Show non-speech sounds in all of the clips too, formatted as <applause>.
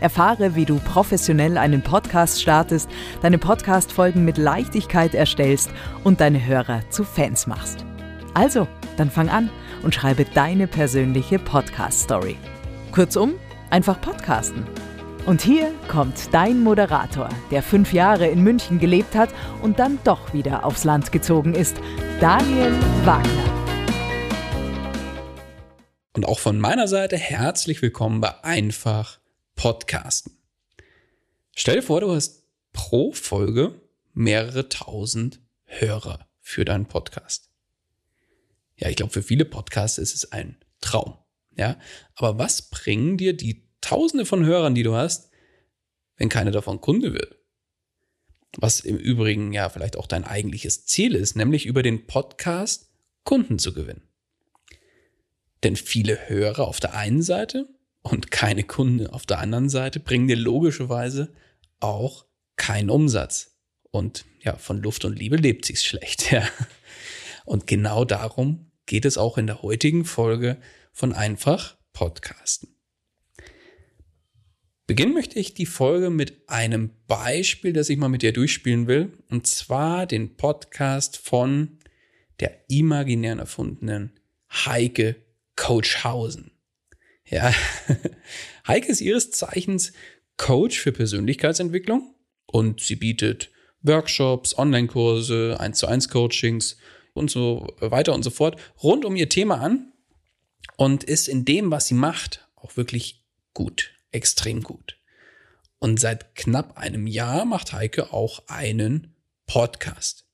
Erfahre, wie du professionell einen Podcast startest, deine Podcast-Folgen mit Leichtigkeit erstellst und deine Hörer zu Fans machst. Also, dann fang an und schreibe deine persönliche Podcast-Story. Kurzum, einfach podcasten. Und hier kommt dein Moderator, der fünf Jahre in München gelebt hat und dann doch wieder aufs Land gezogen ist, Daniel Wagner. Und auch von meiner Seite herzlich willkommen bei Einfach Podcasten. Stell dir vor, du hast pro Folge mehrere tausend Hörer für deinen Podcast. Ja, ich glaube, für viele Podcasts ist es ein Traum. Ja, aber was bringen dir die Tausende von Hörern, die du hast, wenn keiner davon Kunde wird? Was im Übrigen ja vielleicht auch dein eigentliches Ziel ist, nämlich über den Podcast Kunden zu gewinnen. Denn viele Hörer auf der einen Seite und keine Kunden auf der anderen Seite bringen dir logischerweise auch keinen Umsatz. Und ja, von Luft und Liebe lebt sich's schlecht, <laughs> ja. Und genau darum geht es auch in der heutigen Folge von Einfach Podcasten. Beginnen möchte ich die Folge mit einem Beispiel, das ich mal mit dir durchspielen will, und zwar den Podcast von der imaginären erfundenen Heike Coachhausen. Ja, <laughs> Heike ist ihres Zeichens Coach für Persönlichkeitsentwicklung und sie bietet Workshops, Online-Kurse, 1 zu 1 Coachings und so weiter und so fort rund um ihr Thema an und ist in dem, was sie macht, auch wirklich gut, extrem gut. Und seit knapp einem Jahr macht Heike auch einen Podcast.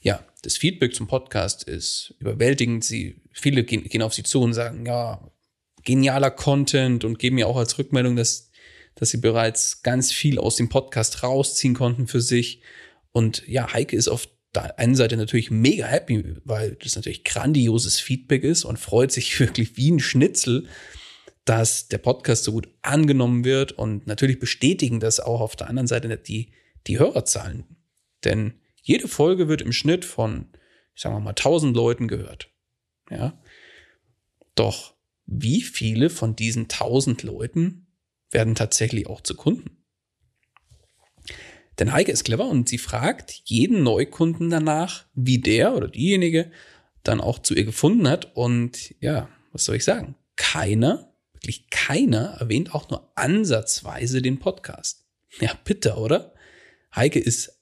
Ja, das Feedback zum Podcast ist überwältigend. Sie, viele gehen, gehen auf sie zu und sagen, ja, genialer Content und geben mir auch als Rückmeldung, dass, dass sie bereits ganz viel aus dem Podcast rausziehen konnten für sich. Und ja, Heike ist auf der einen Seite natürlich mega happy, weil das natürlich grandioses Feedback ist und freut sich <laughs> wirklich wie ein Schnitzel, dass der Podcast so gut angenommen wird und natürlich bestätigen das auch auf der anderen Seite die, die Hörerzahlen. Denn jede Folge wird im Schnitt von, sagen wir mal, 1000 Leuten gehört. Ja. Doch wie viele von diesen 1000 Leuten werden tatsächlich auch zu Kunden? Denn Heike ist clever und sie fragt jeden Neukunden danach, wie der oder diejenige dann auch zu ihr gefunden hat. Und ja, was soll ich sagen? Keiner, wirklich keiner erwähnt auch nur ansatzweise den Podcast. Ja, bitte, oder? Heike ist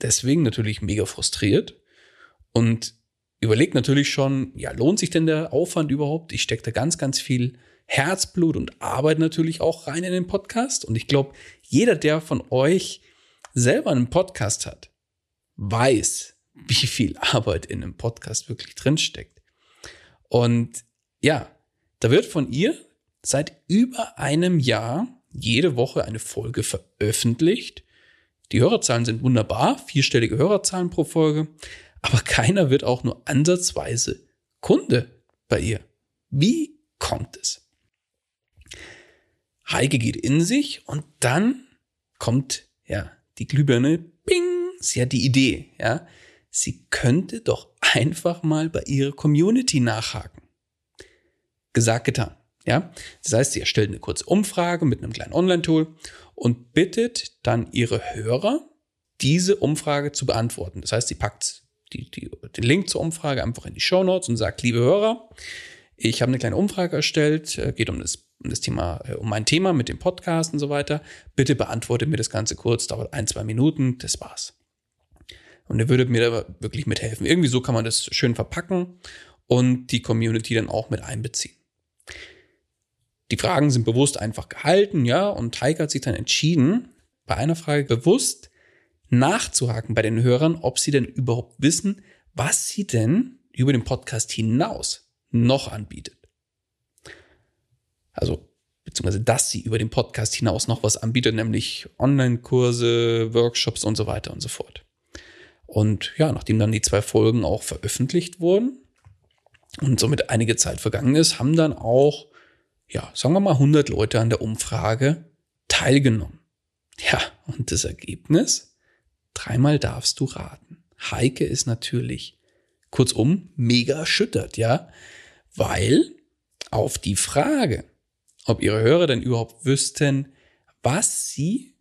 deswegen natürlich mega frustriert und überlegt natürlich schon, ja, lohnt sich denn der Aufwand überhaupt? Ich stecke da ganz, ganz viel Herzblut und Arbeit natürlich auch rein in den Podcast. Und ich glaube, jeder, der von euch selber einen Podcast hat, weiß, wie viel Arbeit in einem Podcast wirklich drinsteckt. Und ja, da wird von ihr seit über einem Jahr jede Woche eine Folge veröffentlicht. Die Hörerzahlen sind wunderbar, vierstellige Hörerzahlen pro Folge aber keiner wird auch nur ansatzweise Kunde bei ihr. Wie kommt es? Heike geht in sich und dann kommt ja die Glühbirne, bing, sie hat die Idee, ja. Sie könnte doch einfach mal bei ihrer Community nachhaken. Gesagt, getan. Ja, das heißt, sie erstellt eine kurze Umfrage mit einem kleinen Online-Tool und bittet dann ihre Hörer, diese Umfrage zu beantworten. Das heißt, sie packt die, die, den Link zur Umfrage einfach in die Show Notes und sagt, liebe Hörer, ich habe eine kleine Umfrage erstellt, äh, geht um das, um das Thema, äh, um mein Thema mit dem Podcast und so weiter. Bitte beantworte mir das Ganze kurz, dauert ein, zwei Minuten, das war's. Und er würde mir da wirklich mithelfen. Irgendwie so kann man das schön verpacken und die Community dann auch mit einbeziehen. Die Fragen sind bewusst einfach gehalten, ja, und Tiger hat sich dann entschieden, bei einer Frage bewusst nachzuhaken bei den Hörern, ob sie denn überhaupt wissen, was sie denn über den Podcast hinaus noch anbietet. Also, beziehungsweise, dass sie über den Podcast hinaus noch was anbietet, nämlich Online-Kurse, Workshops und so weiter und so fort. Und ja, nachdem dann die zwei Folgen auch veröffentlicht wurden und somit einige Zeit vergangen ist, haben dann auch, ja, sagen wir mal 100 Leute an der Umfrage teilgenommen. Ja, und das Ergebnis? Dreimal darfst du raten. Heike ist natürlich kurzum mega erschüttert, ja, weil auf die Frage, ob ihre Hörer denn überhaupt wüssten, was sie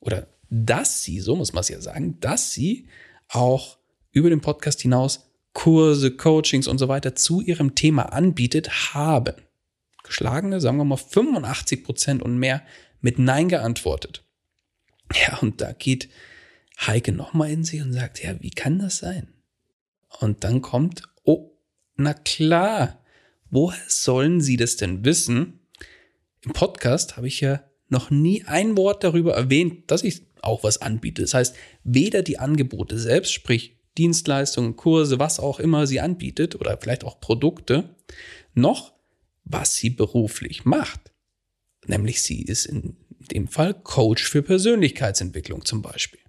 oder dass sie, so muss man es ja sagen, dass sie auch über den Podcast hinaus Kurse, Coachings und so weiter zu ihrem Thema anbietet, haben geschlagene, sagen wir mal 85 Prozent und mehr mit Nein geantwortet. Ja, und da geht Heike nochmal in sich und sagt, ja, wie kann das sein? Und dann kommt, oh, na klar, woher sollen Sie das denn wissen? Im Podcast habe ich ja noch nie ein Wort darüber erwähnt, dass ich auch was anbiete. Das heißt, weder die Angebote selbst, sprich Dienstleistungen, Kurse, was auch immer sie anbietet oder vielleicht auch Produkte, noch was sie beruflich macht. Nämlich sie ist in dem Fall Coach für Persönlichkeitsentwicklung zum Beispiel.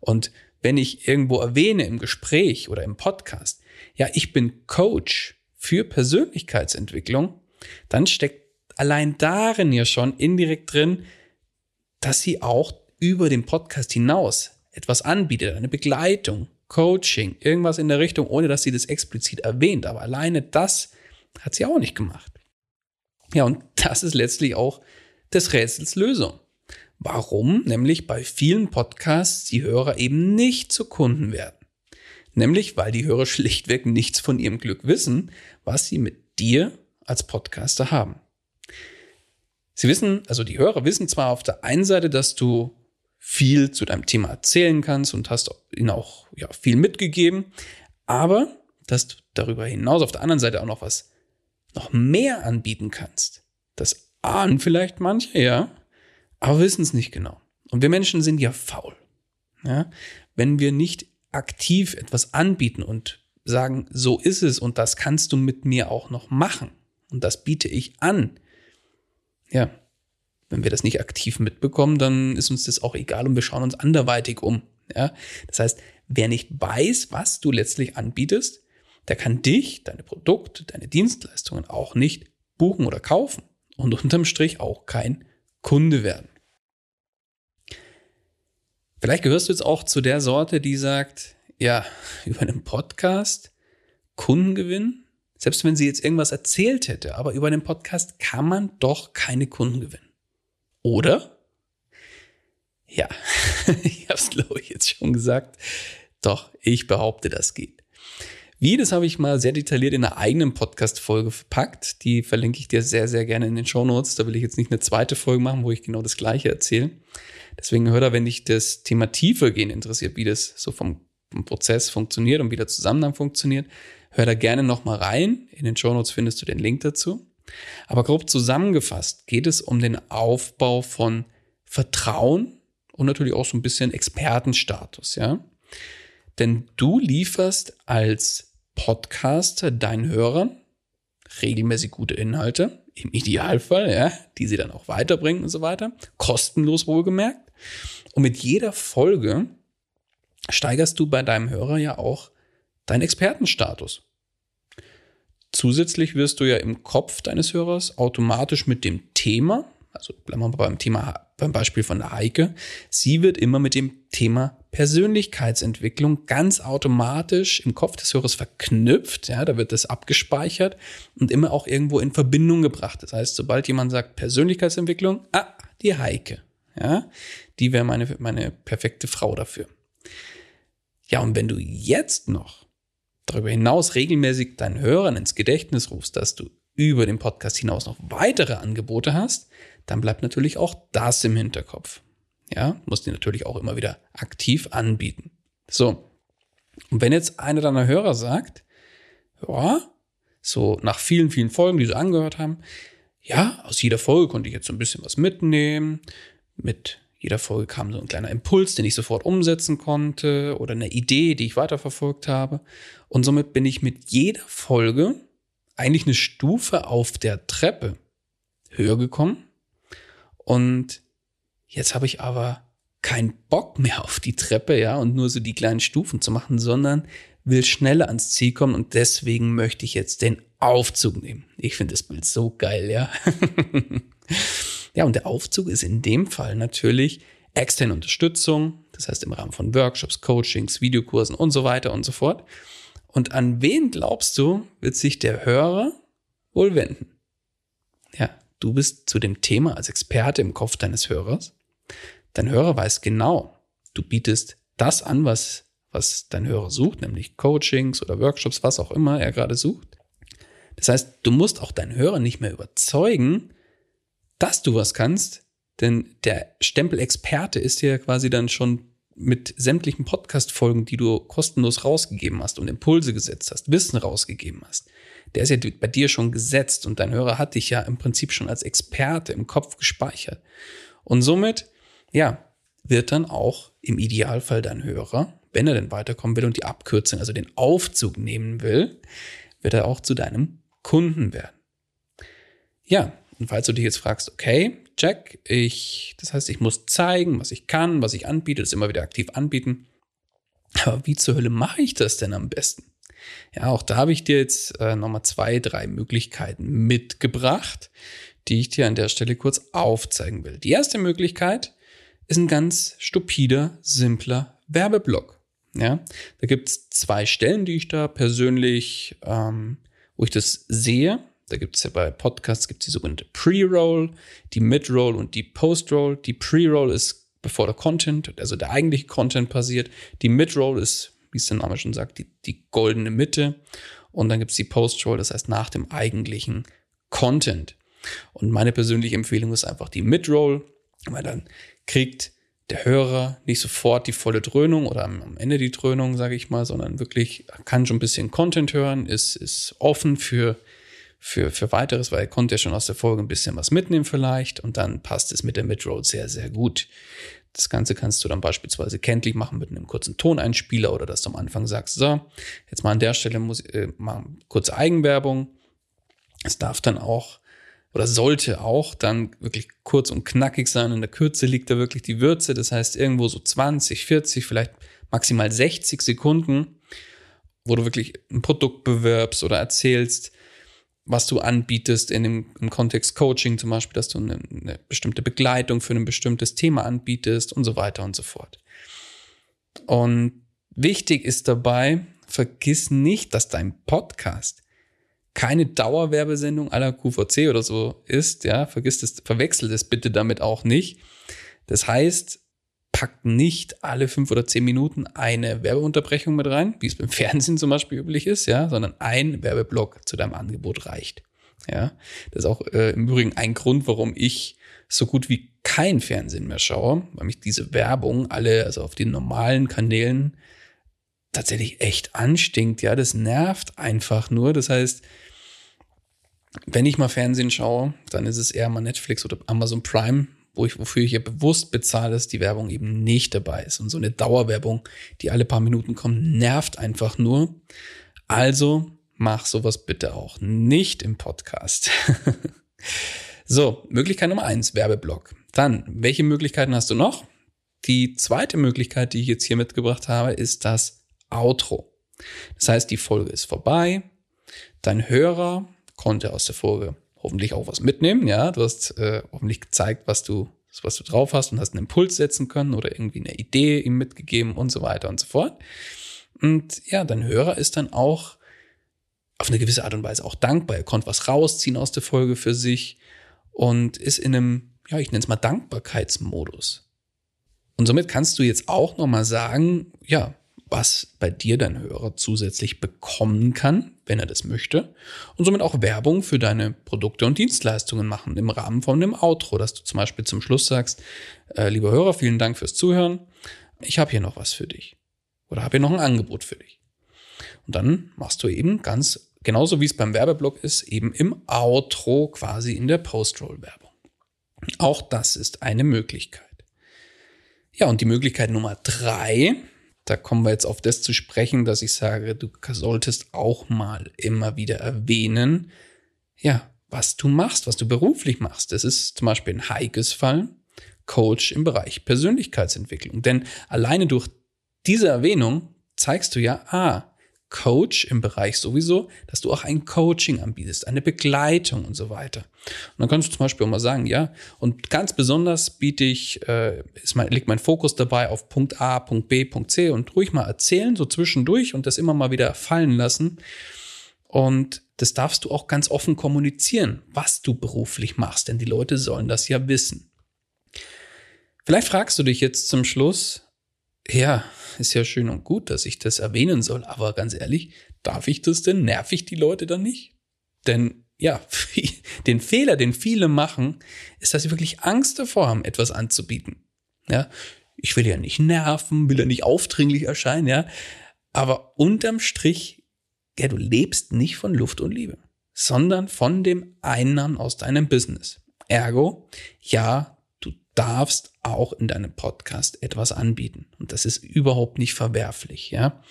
Und wenn ich irgendwo erwähne im Gespräch oder im Podcast, ja, ich bin Coach für Persönlichkeitsentwicklung, dann steckt allein darin ja schon indirekt drin, dass sie auch über den Podcast hinaus etwas anbietet, eine Begleitung, Coaching, irgendwas in der Richtung, ohne dass sie das explizit erwähnt. Aber alleine das hat sie auch nicht gemacht. Ja, und <laughs> das ist letztlich auch des Rätsels Lösung. Warum nämlich bei vielen Podcasts die Hörer eben nicht zu Kunden werden. Nämlich weil die Hörer schlichtweg nichts von ihrem Glück wissen, was sie mit dir als Podcaster haben. Sie wissen, also die Hörer wissen zwar auf der einen Seite, dass du viel zu deinem Thema erzählen kannst und hast ihnen auch ja, viel mitgegeben, aber dass du darüber hinaus auf der anderen Seite auch noch was noch mehr anbieten kannst. Das ahnen vielleicht manche, ja, aber wissen es nicht genau. Und wir Menschen sind ja faul. Ja? Wenn wir nicht aktiv etwas anbieten und sagen, so ist es und das kannst du mit mir auch noch machen und das biete ich an. Ja, wenn wir das nicht aktiv mitbekommen, dann ist uns das auch egal und wir schauen uns anderweitig um. Ja, das heißt, wer nicht weiß, was du letztlich anbietest, der kann dich, deine Produkte, deine Dienstleistungen auch nicht buchen oder kaufen und unterm Strich auch kein Kunde werden. Vielleicht gehörst du jetzt auch zu der Sorte, die sagt, ja, <laughs> über einen Podcast Kunden gewinnen, selbst wenn sie jetzt irgendwas erzählt hätte, aber über einen Podcast kann man doch keine Kunden gewinnen. Oder? Ja, <laughs> ich habe es, glaube ich, jetzt schon gesagt. Doch, ich behaupte, das geht. Wie, das habe ich mal sehr detailliert in einer eigenen Podcast-Folge verpackt. Die verlinke ich dir sehr, sehr gerne in den Show Notes. Da will ich jetzt nicht eine zweite Folge machen, wo ich genau das Gleiche erzähle. Deswegen hör da, wenn dich das Thema tiefer gehen interessiert, wie das so vom, vom Prozess funktioniert und wie der Zusammenhang funktioniert, hör da gerne nochmal rein. In den Show Notes findest du den Link dazu. Aber grob zusammengefasst geht es um den Aufbau von Vertrauen und natürlich auch so ein bisschen Expertenstatus, ja. Denn du lieferst als Podcaster deinen Hörern regelmäßig gute Inhalte, im Idealfall, ja, die sie dann auch weiterbringen und so weiter, kostenlos wohlgemerkt. Und mit jeder Folge steigerst du bei deinem Hörer ja auch deinen Expertenstatus. Zusätzlich wirst du ja im Kopf deines Hörers automatisch mit dem Thema, also bleiben wir beim Thema, beim Beispiel von der Heike, sie wird immer mit dem Thema Persönlichkeitsentwicklung ganz automatisch im Kopf des Hörers verknüpft. Ja, da wird das abgespeichert und immer auch irgendwo in Verbindung gebracht. Das heißt, sobald jemand sagt Persönlichkeitsentwicklung, ah, die Heike. Ja, die wäre meine, meine perfekte Frau dafür. Ja, und wenn du jetzt noch darüber hinaus regelmäßig deinen Hörern ins Gedächtnis rufst, dass du über den Podcast hinaus noch weitere Angebote hast, dann bleibt natürlich auch das im Hinterkopf. Ja, musst die natürlich auch immer wieder aktiv anbieten. So. Und wenn jetzt einer deiner Hörer sagt, ja, so nach vielen, vielen Folgen, die sie angehört haben, ja, aus jeder Folge konnte ich jetzt so ein bisschen was mitnehmen. Mit jeder Folge kam so ein kleiner Impuls, den ich sofort umsetzen konnte oder eine Idee, die ich weiterverfolgt habe. Und somit bin ich mit jeder Folge eigentlich eine Stufe auf der Treppe höher gekommen. Und Jetzt habe ich aber keinen Bock mehr auf die Treppe, ja, und nur so die kleinen Stufen zu machen, sondern will schneller ans Ziel kommen und deswegen möchte ich jetzt den Aufzug nehmen. Ich finde das Bild so geil, ja. <laughs> ja, und der Aufzug ist in dem Fall natürlich externe Unterstützung, das heißt im Rahmen von Workshops, Coachings, Videokursen und so weiter und so fort. Und an wen glaubst du, wird sich der Hörer wohl wenden? Ja, du bist zu dem Thema als Experte im Kopf deines Hörers Dein Hörer weiß genau, du bietest das an, was, was dein Hörer sucht, nämlich Coachings oder Workshops, was auch immer er gerade sucht. Das heißt, du musst auch deinen Hörer nicht mehr überzeugen, dass du was kannst, denn der Stempel Experte ist ja quasi dann schon mit sämtlichen Podcast-Folgen, die du kostenlos rausgegeben hast und Impulse gesetzt hast, Wissen rausgegeben hast. Der ist ja bei dir schon gesetzt und dein Hörer hat dich ja im Prinzip schon als Experte im Kopf gespeichert. Und somit, ja, wird dann auch im Idealfall dein Hörer, wenn er denn weiterkommen will und die Abkürzung, also den Aufzug nehmen will, wird er auch zu deinem Kunden werden. Ja, und falls du dich jetzt fragst, okay, check, ich, das heißt, ich muss zeigen, was ich kann, was ich anbiete, das immer wieder aktiv anbieten. Aber wie zur Hölle mache ich das denn am besten? Ja, auch da habe ich dir jetzt äh, nochmal zwei, drei Möglichkeiten mitgebracht, die ich dir an der Stelle kurz aufzeigen will. Die erste Möglichkeit ist ein ganz stupider, simpler Werbeblock. Ja, da gibt es zwei Stellen, die ich da persönlich, ähm, wo ich das sehe. Da gibt es ja bei Podcasts gibt's die sogenannte Pre-Roll, die Mid-Roll und die Post-Roll. Die Pre-Roll ist bevor der Content, also der eigentliche Content passiert. Die Mid-Roll ist, wie es der Name schon sagt, die, die goldene Mitte. Und dann gibt es die Post-Roll, das heißt nach dem eigentlichen Content. Und meine persönliche Empfehlung ist einfach die Mid-Roll, weil dann kriegt der Hörer nicht sofort die volle Dröhnung oder am Ende die Dröhnung, sage ich mal, sondern wirklich kann schon ein bisschen Content hören, ist, ist offen für, für, für weiteres, weil er konnte ja schon aus der Folge ein bisschen was mitnehmen vielleicht und dann passt es mit der Mid-Roll sehr, sehr gut. Das Ganze kannst du dann beispielsweise kenntlich machen mit einem kurzen Toneinspieler oder dass du am Anfang sagst, so, jetzt mal an der Stelle muss, äh, mal kurze Eigenwerbung. Es darf dann auch oder sollte auch dann wirklich kurz und knackig sein. In der Kürze liegt da wirklich die Würze. Das heißt, irgendwo so 20, 40, vielleicht maximal 60 Sekunden, wo du wirklich ein Produkt bewirbst oder erzählst, was du anbietest in dem, im Kontext Coaching zum Beispiel, dass du eine, eine bestimmte Begleitung für ein bestimmtes Thema anbietest und so weiter und so fort. Und wichtig ist dabei, vergiss nicht, dass dein Podcast keine Dauerwerbesendung aller QVC oder so ist, ja, vergiss das, verwechselt es bitte damit auch nicht. Das heißt, packt nicht alle fünf oder zehn Minuten eine Werbeunterbrechung mit rein, wie es beim <laughs> Fernsehen zum Beispiel üblich ist, ja, sondern ein Werbeblock zu deinem Angebot reicht. Ja, das ist auch äh, im Übrigen ein Grund, warum ich so gut wie kein Fernsehen mehr schaue, weil mich diese Werbung alle, also auf den normalen Kanälen tatsächlich echt anstinkt. Ja, das nervt einfach nur. Das heißt, wenn ich mal Fernsehen schaue, dann ist es eher mal Netflix oder Amazon Prime, wo ich, wofür ich ja bewusst bezahle, dass die Werbung eben nicht dabei ist. Und so eine Dauerwerbung, die alle paar Minuten kommt, nervt einfach nur. Also mach sowas bitte auch nicht im Podcast. <laughs> so, Möglichkeit Nummer eins, Werbeblock. Dann, welche Möglichkeiten hast du noch? Die zweite Möglichkeit, die ich jetzt hier mitgebracht habe, ist das Outro. Das heißt, die Folge ist vorbei. Dein Hörer konnte aus der Folge hoffentlich auch was mitnehmen. Ja, du hast äh, hoffentlich gezeigt, was du was du drauf hast und hast einen Impuls setzen können oder irgendwie eine Idee ihm mitgegeben und so weiter und so fort. Und ja, dein Hörer ist dann auch auf eine gewisse Art und Weise auch dankbar. Er konnte was rausziehen aus der Folge für sich und ist in einem, ja, ich nenne es mal Dankbarkeitsmodus. Und somit kannst du jetzt auch nochmal sagen, ja, was bei dir dein Hörer zusätzlich bekommen kann, wenn er das möchte. Und somit auch Werbung für deine Produkte und Dienstleistungen machen im Rahmen von dem Outro, dass du zum Beispiel zum Schluss sagst, äh, lieber Hörer, vielen Dank fürs Zuhören. Ich habe hier noch was für dich. Oder habe hier noch ein Angebot für dich. Und dann machst du eben ganz, genauso wie es beim Werbeblock ist, eben im Outro quasi in der Post-Roll-Werbung. Auch das ist eine Möglichkeit. Ja, und die Möglichkeit Nummer drei, da kommen wir jetzt auf das zu sprechen, dass ich sage, du solltest auch mal immer wieder erwähnen, ja, was du machst, was du beruflich machst. Das ist zum Beispiel ein Heikes Fall, Coach im Bereich Persönlichkeitsentwicklung. Denn alleine durch diese Erwähnung zeigst du ja, ah, Coach im Bereich sowieso, dass du auch ein Coaching anbietest, eine Begleitung und so weiter. Und dann kannst du zum Beispiel auch mal sagen, ja, und ganz besonders biete ich, äh, ist mein, liegt mein Fokus dabei auf Punkt A, Punkt B, Punkt C und ruhig mal erzählen, so zwischendurch und das immer mal wieder fallen lassen. Und das darfst du auch ganz offen kommunizieren, was du beruflich machst, denn die Leute sollen das ja wissen. Vielleicht fragst du dich jetzt zum Schluss, ja, ist ja schön und gut, dass ich das erwähnen soll, aber ganz ehrlich, darf ich das denn? Nerv ich die Leute dann nicht? Denn ja, <laughs> den Fehler, den viele machen, ist, dass sie wirklich Angst davor haben, etwas anzubieten. Ja, ich will ja nicht nerven, will ja nicht aufdringlich erscheinen, ja. Aber unterm Strich, ja, du lebst nicht von Luft und Liebe, sondern von dem Einnahmen aus deinem Business. Ergo, ja, darfst auch in deinem Podcast etwas anbieten. Und das ist überhaupt nicht verwerflich, ja.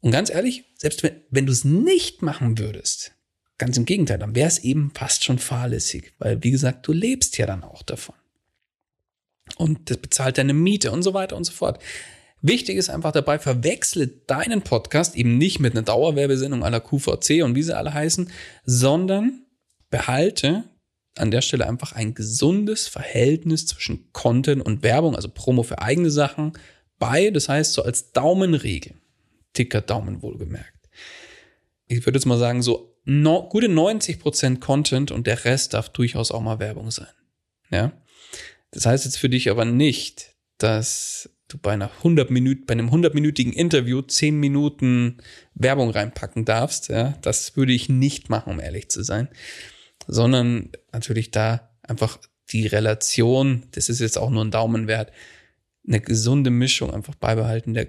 Und ganz ehrlich, selbst wenn, wenn du es nicht machen würdest, ganz im Gegenteil, dann wäre es eben fast schon fahrlässig, weil, wie gesagt, du lebst ja dann auch davon. Und das bezahlt deine Miete und so weiter und so fort. Wichtig ist einfach dabei, verwechsle deinen Podcast eben nicht mit einer Dauerwerbesendung aller QVC und wie sie alle heißen, sondern behalte an der Stelle einfach ein gesundes Verhältnis zwischen Content und Werbung, also Promo für eigene Sachen, bei. Das heißt, so als Daumenregel, dicker Daumen wohlgemerkt. Ich würde jetzt mal sagen, so no, gute 90% Content und der Rest darf durchaus auch mal Werbung sein. Ja. Das heißt jetzt für dich aber nicht, dass du bei einer 100 Minuten, bei einem 100-minütigen Interview 10 Minuten Werbung reinpacken darfst. Ja. Das würde ich nicht machen, um ehrlich zu sein sondern natürlich da einfach die Relation, das ist jetzt auch nur ein Daumenwert, eine gesunde Mischung einfach beibehalten. Der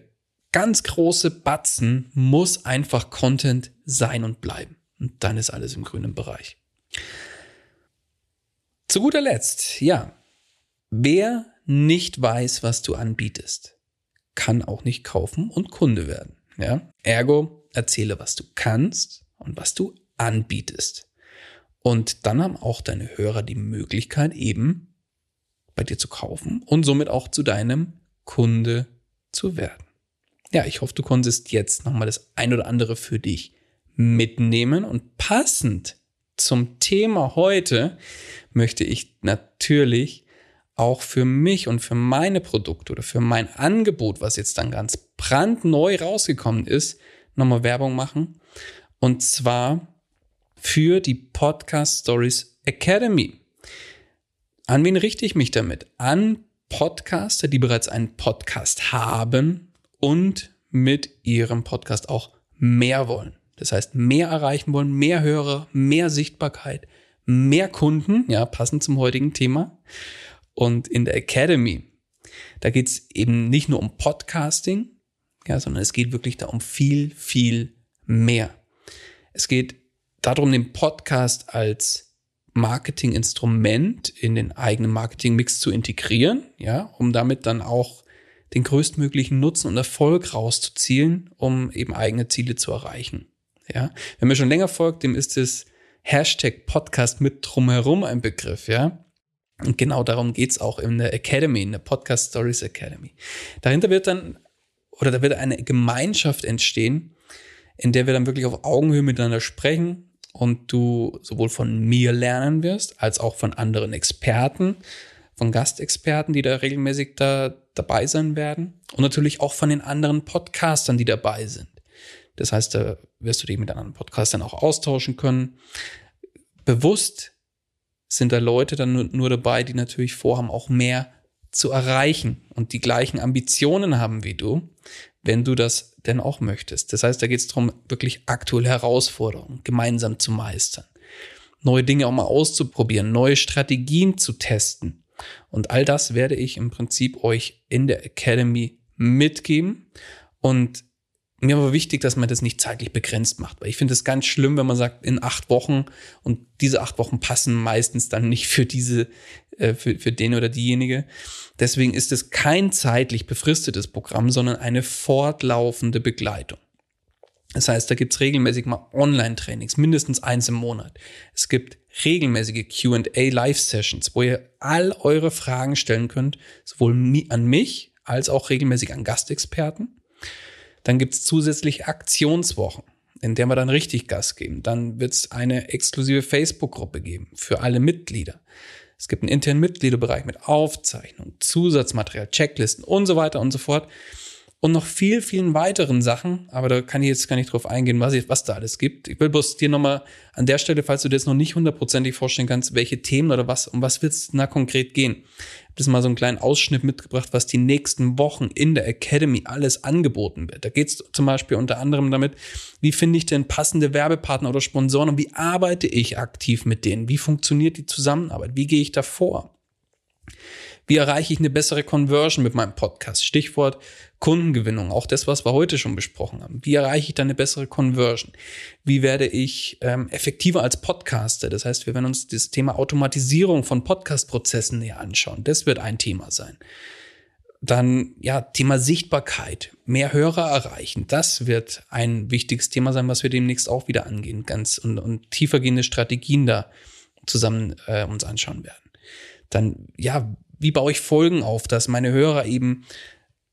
ganz große Batzen muss einfach Content sein und bleiben. Und dann ist alles im grünen Bereich. Zu guter Letzt, ja, wer nicht weiß, was du anbietest, kann auch nicht kaufen und Kunde werden. Ja? Ergo, erzähle, was du kannst und was du anbietest. Und dann haben auch deine Hörer die Möglichkeit, eben bei dir zu kaufen und somit auch zu deinem Kunde zu werden. Ja, ich hoffe, du konntest jetzt nochmal das ein oder andere für dich mitnehmen und passend zum Thema heute möchte ich natürlich auch für mich und für meine Produkte oder für mein Angebot, was jetzt dann ganz brandneu rausgekommen ist, nochmal Werbung machen. Und zwar für die Podcast Stories Academy. An wen richte ich mich damit? An Podcaster, die bereits einen Podcast haben und mit ihrem Podcast auch mehr wollen. Das heißt, mehr erreichen wollen, mehr Hörer, mehr Sichtbarkeit, mehr Kunden, ja, passend zum heutigen Thema. Und in der Academy, da geht es eben nicht nur um Podcasting, ja, sondern es geht wirklich da um viel, viel mehr. Es geht darum, den Podcast als Marketinginstrument in den eigenen Marketingmix zu integrieren, ja, um damit dann auch den größtmöglichen Nutzen und Erfolg rauszuzielen, um eben eigene Ziele zu erreichen. Ja, wenn mir schon länger folgt, dem ist das Hashtag Podcast mit drumherum ein Begriff, ja. Und genau darum geht's auch in der Academy, in der Podcast Stories Academy. Dahinter wird dann, oder da wird eine Gemeinschaft entstehen, in der wir dann wirklich auf Augenhöhe miteinander sprechen, und du sowohl von mir lernen wirst, als auch von anderen Experten, von Gastexperten, die da regelmäßig da dabei sein werden und natürlich auch von den anderen Podcastern, die dabei sind. Das heißt, da wirst du dich mit anderen Podcastern auch austauschen können. Bewusst sind da Leute dann nur, nur dabei, die natürlich vorhaben, auch mehr zu erreichen und die gleichen Ambitionen haben wie du, wenn du das denn auch möchtest. Das heißt, da geht es darum, wirklich aktuelle Herausforderungen gemeinsam zu meistern, neue Dinge auch mal auszuprobieren, neue Strategien zu testen. Und all das werde ich im Prinzip euch in der Academy mitgeben. Und mir war wichtig, dass man das nicht zeitlich begrenzt macht, weil ich finde es ganz schlimm, wenn man sagt, in acht Wochen und diese acht Wochen passen meistens dann nicht für diese, äh, für, für den oder diejenige. Deswegen ist es kein zeitlich befristetes Programm, sondern eine fortlaufende Begleitung. Das heißt, da gibt's regelmäßig mal Online-Trainings, mindestens eins im Monat. Es gibt regelmäßige QA-Live-Sessions, wo ihr all eure Fragen stellen könnt, sowohl an mich als auch regelmäßig an Gastexperten. Dann gibt's zusätzlich Aktionswochen, in der wir dann richtig Gas geben. Dann wird's eine exklusive Facebook-Gruppe geben für alle Mitglieder. Es gibt einen internen Mitgliederbereich mit Aufzeichnung, Zusatzmaterial, Checklisten und so weiter und so fort und noch viel, vielen weiteren Sachen, aber da kann ich jetzt gar nicht drauf eingehen, was, ich, was da alles gibt. Ich will bloß dir nochmal an der Stelle, falls du dir jetzt noch nicht hundertprozentig vorstellen kannst, welche Themen oder was, um was wird es da konkret gehen. Das mal so einen kleinen Ausschnitt mitgebracht, was die nächsten Wochen in der Academy alles angeboten wird. Da geht es zum Beispiel unter anderem damit, wie finde ich denn passende Werbepartner oder Sponsoren und wie arbeite ich aktiv mit denen? Wie funktioniert die Zusammenarbeit? Wie gehe ich da vor? Wie erreiche ich eine bessere Conversion mit meinem Podcast? Stichwort Kundengewinnung, auch das, was wir heute schon besprochen haben. Wie erreiche ich da eine bessere Conversion? Wie werde ich ähm, effektiver als Podcaster? Das heißt, wir werden uns das Thema Automatisierung von Podcast-Prozessen näher anschauen. Das wird ein Thema sein. Dann, ja, Thema Sichtbarkeit, mehr Hörer erreichen. Das wird ein wichtiges Thema sein, was wir demnächst auch wieder angehen, ganz und, und tiefergehende Strategien da zusammen äh, uns anschauen werden. Dann, ja, wie baue ich Folgen auf, dass meine Hörer eben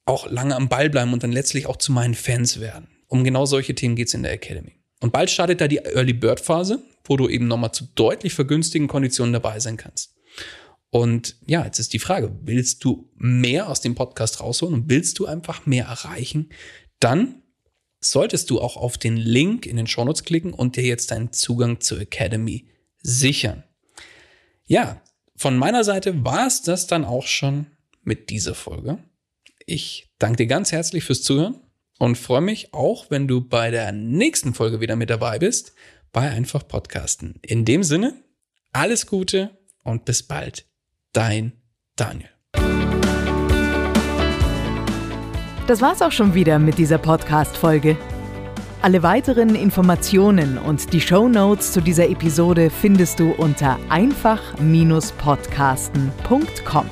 auch lange am Ball bleiben und dann letztlich auch zu meinen Fans werden. Um genau solche Themen geht's in der Academy. Und bald startet da die Early Bird Phase, wo du eben nochmal zu deutlich vergünstigen Konditionen dabei sein kannst. Und ja, jetzt ist die Frage, willst du mehr aus dem Podcast rausholen und willst du einfach mehr erreichen? Dann solltest du auch auf den Link in den Shownotes klicken und dir jetzt deinen Zugang zur Academy sichern. Ja, von meiner Seite war es das dann auch schon mit dieser Folge. Ich danke dir ganz herzlich fürs Zuhören und freue mich auch, wenn du bei der nächsten Folge wieder mit dabei bist bei Einfach Podcasten. In dem Sinne, alles Gute und bis bald. Dein Daniel. Das war's auch schon wieder mit dieser Podcast-Folge. Alle weiteren Informationen und die Show Notes zu dieser Episode findest du unter einfach-podcasten.com.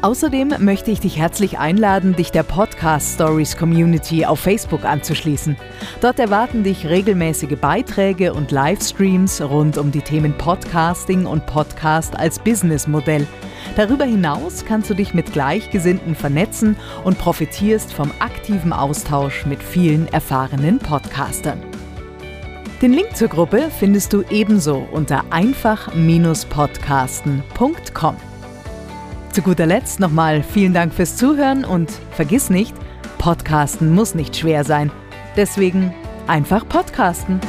Außerdem möchte ich dich herzlich einladen, dich der Podcast Stories Community auf Facebook anzuschließen. Dort erwarten dich regelmäßige Beiträge und Livestreams rund um die Themen Podcasting und Podcast als Businessmodell. Darüber hinaus kannst du dich mit Gleichgesinnten vernetzen und profitierst vom aktiven Austausch mit vielen erfahrenen Podcastern. Den Link zur Gruppe findest du ebenso unter einfach-podcasten.com. Zu guter Letzt nochmal vielen Dank fürs Zuhören und vergiss nicht, Podcasten muss nicht schwer sein. Deswegen einfach Podcasten.